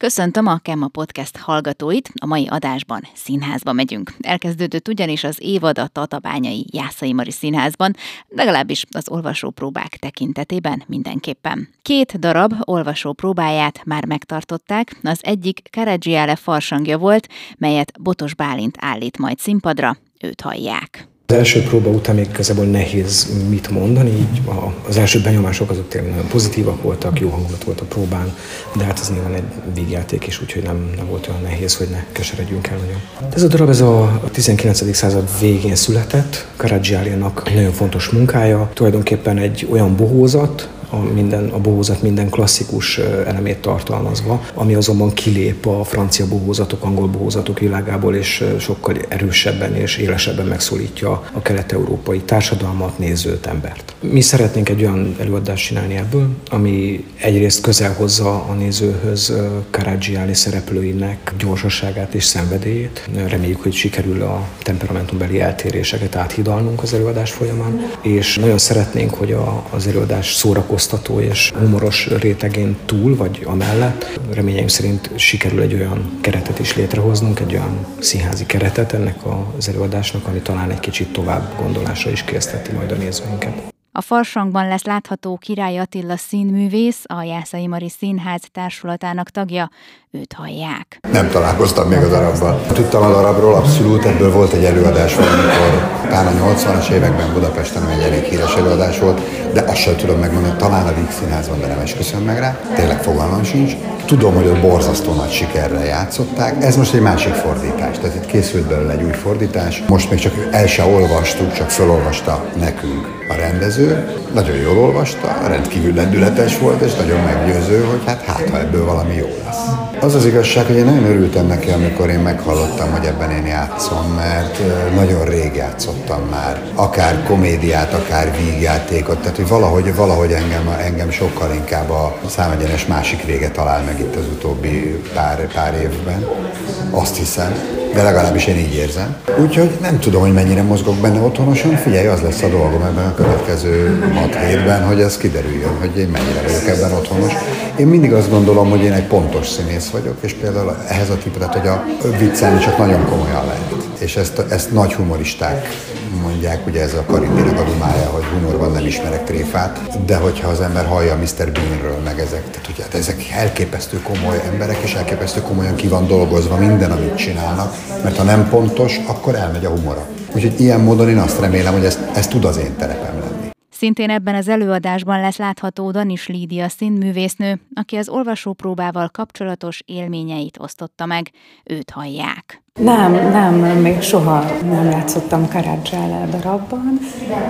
Köszöntöm a Kemma Podcast hallgatóit, a mai adásban színházba megyünk. Elkezdődött ugyanis az évad a Tatabányai Jászai Mari Színházban, legalábbis az olvasópróbák tekintetében mindenképpen. Két darab olvasópróbáját már megtartották, az egyik Karadzsiále farsangja volt, melyet Botos Bálint állít majd színpadra, őt hallják. Az első próba után még igazából nehéz mit mondani, így az első benyomások azok tényleg nagyon pozitívak voltak, jó hangulat volt a próbán, de hát ez nyilván egy vígjáték is, úgyhogy nem, nem volt olyan nehéz, hogy ne keseredjünk el nagyon. Ez a darab ez a 19. század végén született, Karadzsiáliának egy nagyon fontos munkája, tulajdonképpen egy olyan bohózat, a, minden, a bohózat minden klasszikus elemét tartalmazva, ami azonban kilép a francia bohózatok, angol bohózatok világából, és sokkal erősebben és élesebben megszólítja a kelet-európai társadalmat, nézőt, embert. Mi szeretnénk egy olyan előadást csinálni ebből, ami egyrészt közel hozza a nézőhöz Karadzsiáli szereplőinek gyorsaságát és szenvedélyét. Reméljük, hogy sikerül a temperamentumbeli eltéréseket áthidalnunk az előadás folyamán, és nagyon szeretnénk, hogy a, az előadás szórakoztató szórakoztató és humoros rétegén túl, vagy amellett reményeim szerint sikerül egy olyan keretet is létrehoznunk, egy olyan színházi keretet ennek az előadásnak, ami talán egy kicsit tovább gondolásra is készteti majd a nézőinket. A Farsangban lesz látható Király Attila színművész, a Jászai Mari Színház társulatának tagja, őt hallják. Nem találkoztam még a darabban. Tudtam a darabról, abszolút, ebből volt egy előadás valamikor, talán a 80-as években Budapesten egy elég híres előadás volt, de azt sem tudom megmondani, talán a Víg Színházban, de nem esküszöm meg rá, tényleg fogalmam sincs. Tudom, hogy ott borzasztó nagy sikerrel játszották. Ez most egy másik fordítás, tehát itt készült belőle egy új fordítás. Most még csak el se olvastuk, csak felolvasta nekünk a rendező. Nagyon jól olvasta, rendkívül lendületes volt, és nagyon meggyőző, hogy hát hát, ha ebből valami jó lesz. Az az igazság, hogy én nagyon örültem neki, amikor én meghallottam, hogy ebben én játszom, mert nagyon rég játszottam már. Akár komédiát, akár vígjátékot, tehát hogy valahogy, valahogy engem, engem sokkal inkább a számegyenes másik vége talál meg itt az utóbbi pár, pár évben. Azt hiszem de legalábbis én így érzem. Úgyhogy nem tudom, hogy mennyire mozgok benne otthonosan. Figyelj, az lesz a dolgom ebben a következő 6 hétben, hogy ez kiderüljön, hogy én mennyire vagyok ebben otthonos. Én mindig azt gondolom, hogy én egy pontos színész vagyok, és például ehhez a tipet, hogy a viccelni csak nagyon komolyan lehet. És ezt, ezt nagy humoristák mondják, ugye ez a Karibinek a dumája, hogy humorban nem ismerek tréfát, de hogyha az ember hallja Mr. Beanről, meg ezek, tehát ugye ezek elképesztő komoly emberek, és elképesztő komolyan ki van dolgozva minden, amit csinálnak, mert ha nem pontos, akkor elmegy a humora. Úgyhogy ilyen módon én azt remélem, hogy ez, ez tud az én terepem lenni. Szintén ebben az előadásban lesz látható Danis Lídia színművésznő, aki az olvasópróbával kapcsolatos élményeit osztotta meg. Őt hallják. Nem, nem, még soha nem játszottam Karadzsále darabban.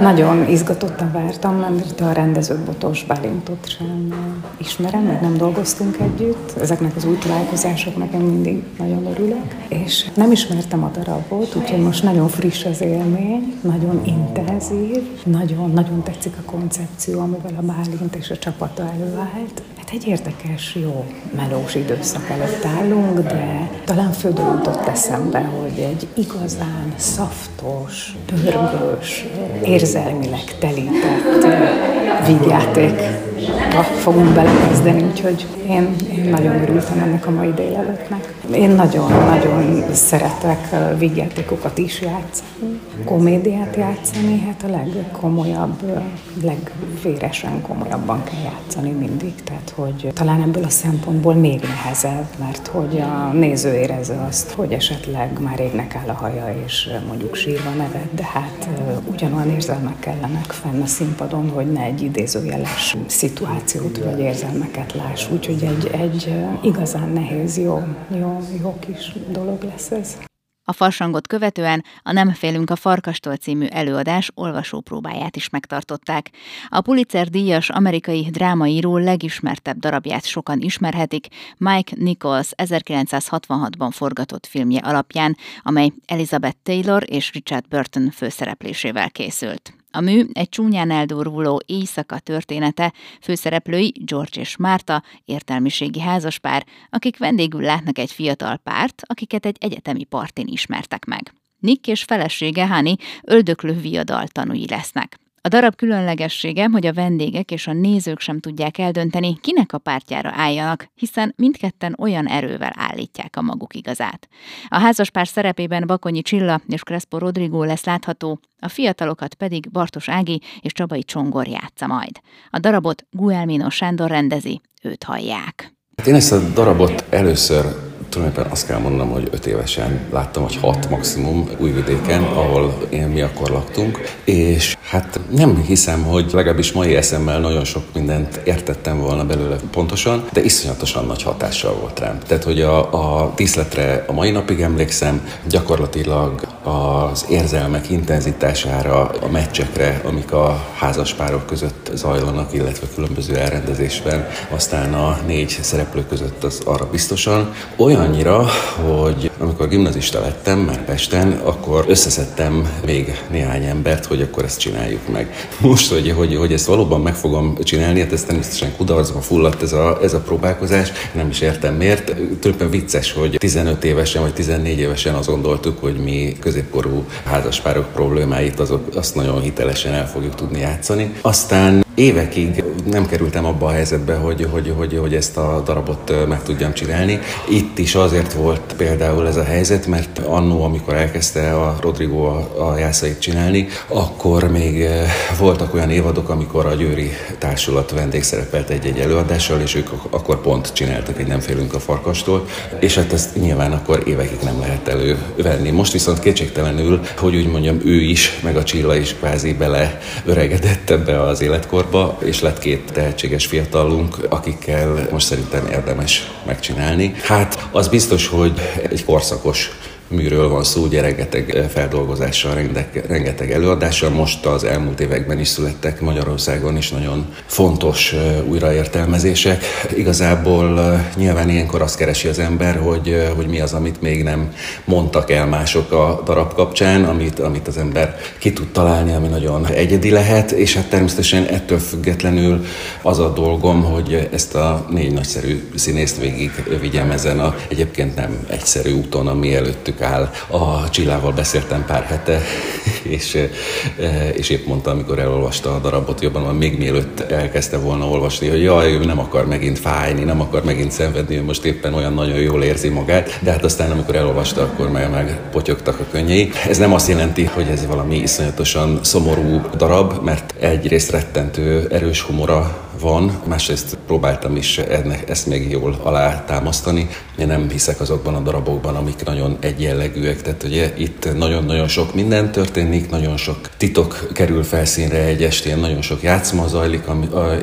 Nagyon izgatottan vártam, mert a rendező Botos Bálintot sem ismerem, mert nem dolgoztunk együtt. Ezeknek az új találkozásoknak én mindig nagyon örülök. És nem ismertem a darabot, úgyhogy most nagyon friss az élmény, nagyon intenzív, nagyon, nagyon tetszik a koncepció, amivel a Bálint és a csapata előállt. Hát egy érdekes, jó, melós időszak előtt állunk, de talán földön jutott eszembe, hogy egy igazán szaftos, pörgős, érzelmileg telített vígjátékba fogunk belekezdeni, úgyhogy én, én nagyon örültem ennek a mai délelőttnek. Én nagyon-nagyon szeretek vígjátékokat is játszani, komédiát játszani, hát a legkomolyabb, legvéresen komolyabban kell játszani mindig, tehát hogy talán ebből a szempontból még nehezebb, mert hogy a néző érezze azt, hogy esetleg már égnek áll a haja, és mondjuk sírva nevet, de hát ugyanolyan érzelmek kellenek fenn a színpadon, hogy ne egy idézőjeles szituációt vagy érzelmeket láss. Úgyhogy egy, egy igazán nehéz, jó, jó, jó kis dolog lesz ez. A farsangot követően a Nem félünk a farkastól című előadás olvasópróbáját is megtartották. A Pulitzer díjas amerikai drámaíró legismertebb darabját sokan ismerhetik, Mike Nichols 1966-ban forgatott filmje alapján, amely Elizabeth Taylor és Richard Burton főszereplésével készült. A mű egy csúnyán eldurvuló éjszaka története, főszereplői George és Márta, értelmiségi házaspár, akik vendégül látnak egy fiatal párt, akiket egy egyetemi partin ismertek meg. Nick és felesége Hani öldöklő viadal tanúi lesznek. A darab különlegessége, hogy a vendégek és a nézők sem tudják eldönteni, kinek a pártjára álljanak, hiszen mindketten olyan erővel állítják a maguk igazát. A házaspár szerepében Bakonyi Csilla és Crespo Rodrigo lesz látható, a fiatalokat pedig Bartos Ági és Csabai Csongor játsza majd. A darabot Guelmino Sándor rendezi, őt hallják. Én ezt a darabot először tulajdonképpen azt kell mondanom, hogy öt évesen láttam, vagy hat maximum Újvidéken, ahol én mi akkor laktunk, és hát nem hiszem, hogy legalábbis mai eszemmel nagyon sok mindent értettem volna belőle pontosan, de iszonyatosan nagy hatással volt rám. Tehát, hogy a, a díszletre a mai napig emlékszem, gyakorlatilag az érzelmek intenzitására, a meccsekre, amik a házaspárok között zajlanak, illetve különböző elrendezésben, aztán a négy szereplő között az arra biztosan. Olyannyira, hogy amikor gimnazista lettem már Pesten, akkor összeszedtem még néhány embert, hogy akkor ezt csináljuk meg. Most, hogy, hogy, hogy ezt valóban meg fogom csinálni, hát ez természetesen kudarcba fulladt ez a, ez a próbálkozás, nem is értem miért. Tulajdonképpen vicces, hogy 15 évesen vagy 14 évesen azt gondoltuk, hogy mi köz középkorú házaspárok problémáit, azok, azt nagyon hitelesen el fogjuk tudni játszani. Aztán évekig nem kerültem abba a helyzetbe, hogy, hogy, hogy, hogy ezt a darabot meg tudjam csinálni. Itt is azért volt például ez a helyzet, mert annó, amikor elkezdte a Rodrigo a, a jászait csinálni, akkor még voltak olyan évadok, amikor a Győri Társulat vendégszerepelt egy-egy előadással, és ők akkor pont csináltak egy Nem félünk a farkastól, és hát ezt nyilván akkor évekig nem lehet elővenni. Most viszont kétségtelenül, hogy úgy mondjam, ő is, meg a Csilla is kvázi bele öregedett ebbe az életkor, csoportba, és lett két tehetséges fiatalunk, akikkel most szerintem érdemes megcsinálni. Hát az biztos, hogy egy korszakos műről van szó, ugye rengeteg feldolgozással, rengeteg, rengeteg előadással. Most az elmúlt években is születtek Magyarországon is nagyon fontos újraértelmezések. Igazából nyilván ilyenkor azt keresi az ember, hogy, hogy mi az, amit még nem mondtak el mások a darab kapcsán, amit, amit az ember ki tud találni, ami nagyon egyedi lehet, és hát természetesen ettől függetlenül az a dolgom, hogy ezt a négy nagyszerű színészt végig vigyem ezen a egyébként nem egyszerű úton, ami előttük előttük áll. A Csillával beszéltem pár hete, és, eh, és épp mondta, amikor elolvasta a darabot, jobban még mielőtt elkezdte volna olvasni, hogy jaj, ő nem akar megint fájni, nem akar megint szenvedni, ő most éppen olyan nagyon jól érzi magát, de hát aztán amikor elolvasta, akkor meg, meg potyogtak a könnyei. Ez nem azt jelenti, hogy ez valami iszonyatosan szomorú darab, mert egyrészt rettentő erős humora van, másrészt próbáltam is ennek, ezt még jól alátámasztani. Én nem hiszek azokban a darabokban, amik nagyon egyenlegűek, tehát ugye itt nagyon-nagyon sok minden történik, nagyon sok titok kerül felszínre egy estén, nagyon sok játszma zajlik,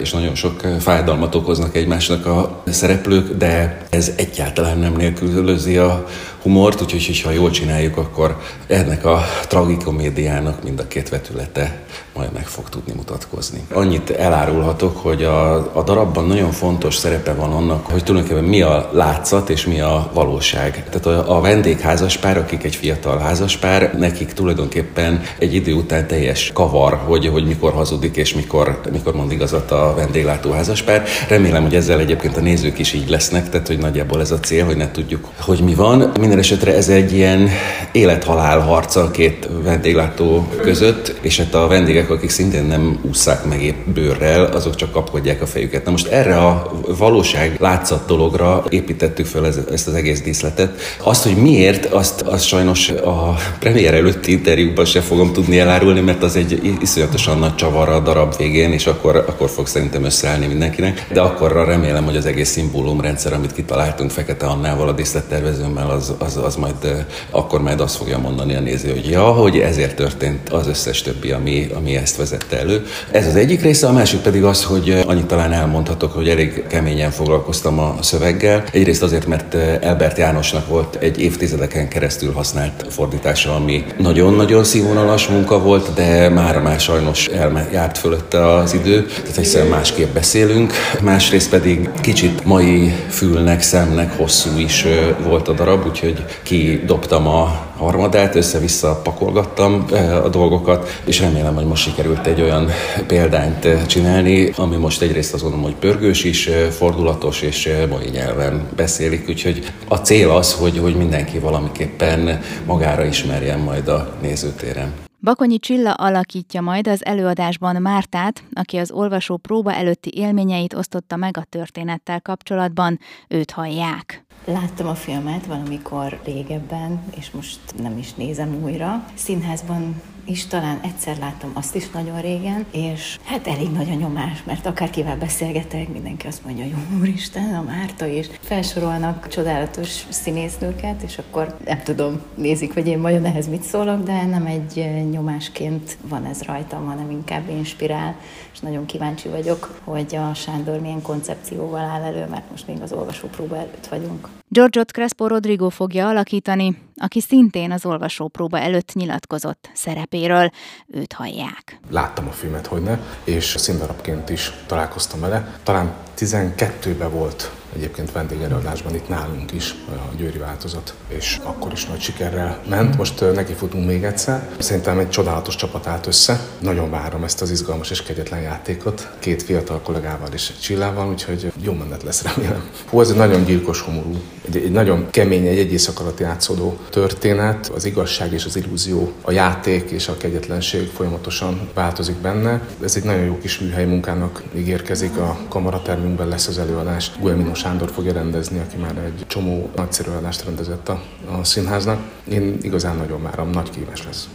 és nagyon sok fájdalmat okoznak egymásnak a szereplők, de ez egyáltalán nem nélkülözi a humort, úgyhogy ha jól csináljuk, akkor ennek a tragikomédiának mind a két vetülete majd meg fog tudni mutatkozni. Annyit elárulhatok, hogy a, a darabban nagyon fontos szerepe van annak, hogy tulajdonképpen mi a látszat és mi a valóság. Tehát a, a vendégházaspár, akik egy fiatal házaspár, nekik tulajdonképpen egy idő után teljes kavar, hogy, hogy mikor hazudik és mikor, mikor mond igazat a vendéglátó házaspár. Remélem, hogy ezzel egyébként a nézők is így lesznek, tehát hogy nagyjából ez a cél, hogy ne tudjuk, hogy mi van. Minden esetre ez egy ilyen élethalál harca a két vendéglátó között, és hát a vendégek akik szintén nem ússzák meg épp bőrrel, azok csak kapkodják a fejüket. Na most erre a valóság látszat dologra építettük ez, ezt az egész díszletet. Azt, hogy miért, azt, azt sajnos a premier előtti interjúban se fogom tudni elárulni, mert az egy iszonyatosan nagy csavar a darab végén, és akkor, akkor fog szerintem összeállni mindenkinek. De akkorra remélem, hogy az egész szimbólumrendszer, amit kitaláltunk Fekete Annával, a díszlettervezőmmel, az, az, az majd akkor majd azt fogja mondani a néző, hogy ja, hogy ezért történt az összes többi, ami, ami ezt vezette elő. Ez az egyik része, a másik pedig az, hogy annyit talán elmondhatok, hogy elég keményen foglalkoztam a szöveggel. Egyrészt azért, mert Elbert Jánosnak volt egy évtizedeken keresztül használt fordítása, ami nagyon-nagyon színvonalas munka volt, de már már sajnos eljárt fölötte az idő, tehát egyszerűen másképp beszélünk. Másrészt pedig kicsit mai fülnek, szemnek hosszú is volt a darab, úgyhogy kidobtam a harmadát, össze-vissza pakolgattam a dolgokat, és remélem, hogy most sikerült egy olyan példányt eh, csinálni, ami most egyrészt azt gondolom, hogy pörgős is, eh, fordulatos és eh, mai nyelven beszélik, úgyhogy a cél az, hogy, hogy mindenki valamiképpen magára ismerjen majd a nézőtéren. Bakonyi Csilla alakítja majd az előadásban Mártát, aki az olvasó próba előtti élményeit osztotta meg a történettel kapcsolatban, őt hallják. Láttam a filmet valamikor régebben, és most nem is nézem újra. Színházban is talán egyszer láttam azt is nagyon régen, és hát elég nagy a nyomás, mert akárkivel beszélgetek, mindenki azt mondja, jó úristen, a Márta is. Felsorolnak csodálatos színésznőket, és akkor nem tudom, nézik, hogy én vajon ehhez mit szólok, de nem egy nyomásként van ez rajtam, hanem inkább inspirál, és nagyon kíváncsi vagyok, hogy a Sándor milyen koncepcióval áll elő, mert most még az olvasópróba előtt vagyunk. Georgiot Crespo Rodrigo fogja alakítani, aki szintén az olvasópróba előtt nyilatkozott szerepéről. Őt hallják. Láttam a filmet, hogy ne, és színdarabként is találkoztam vele. Talán 12-ben volt egyébként vendégelőadásban itt nálunk is a győri változat, és akkor is nagy sikerrel ment. Most neki futunk még egyszer. Szerintem egy csodálatos csapat állt össze. Nagyon várom ezt az izgalmas és kegyetlen játékot. Két fiatal kollégával és csillával, úgyhogy jó menet lesz remélem. Hú, ez egy nagyon gyilkos homorú, egy, egy nagyon kemény, egy egy éjszak alatt játszódó történet. Az igazság és az illúzió, a játék és a kegyetlenség folyamatosan változik benne. Ez egy nagyon jó kis műhely munkának ígérkezik. A kamaratermünkben lesz az előadás. Guelminos Sándor fogja rendezni, aki már egy csomó nagyszerű adást rendezett a, a színháznak. Én igazán nagyon várom, nagy kívás lesz.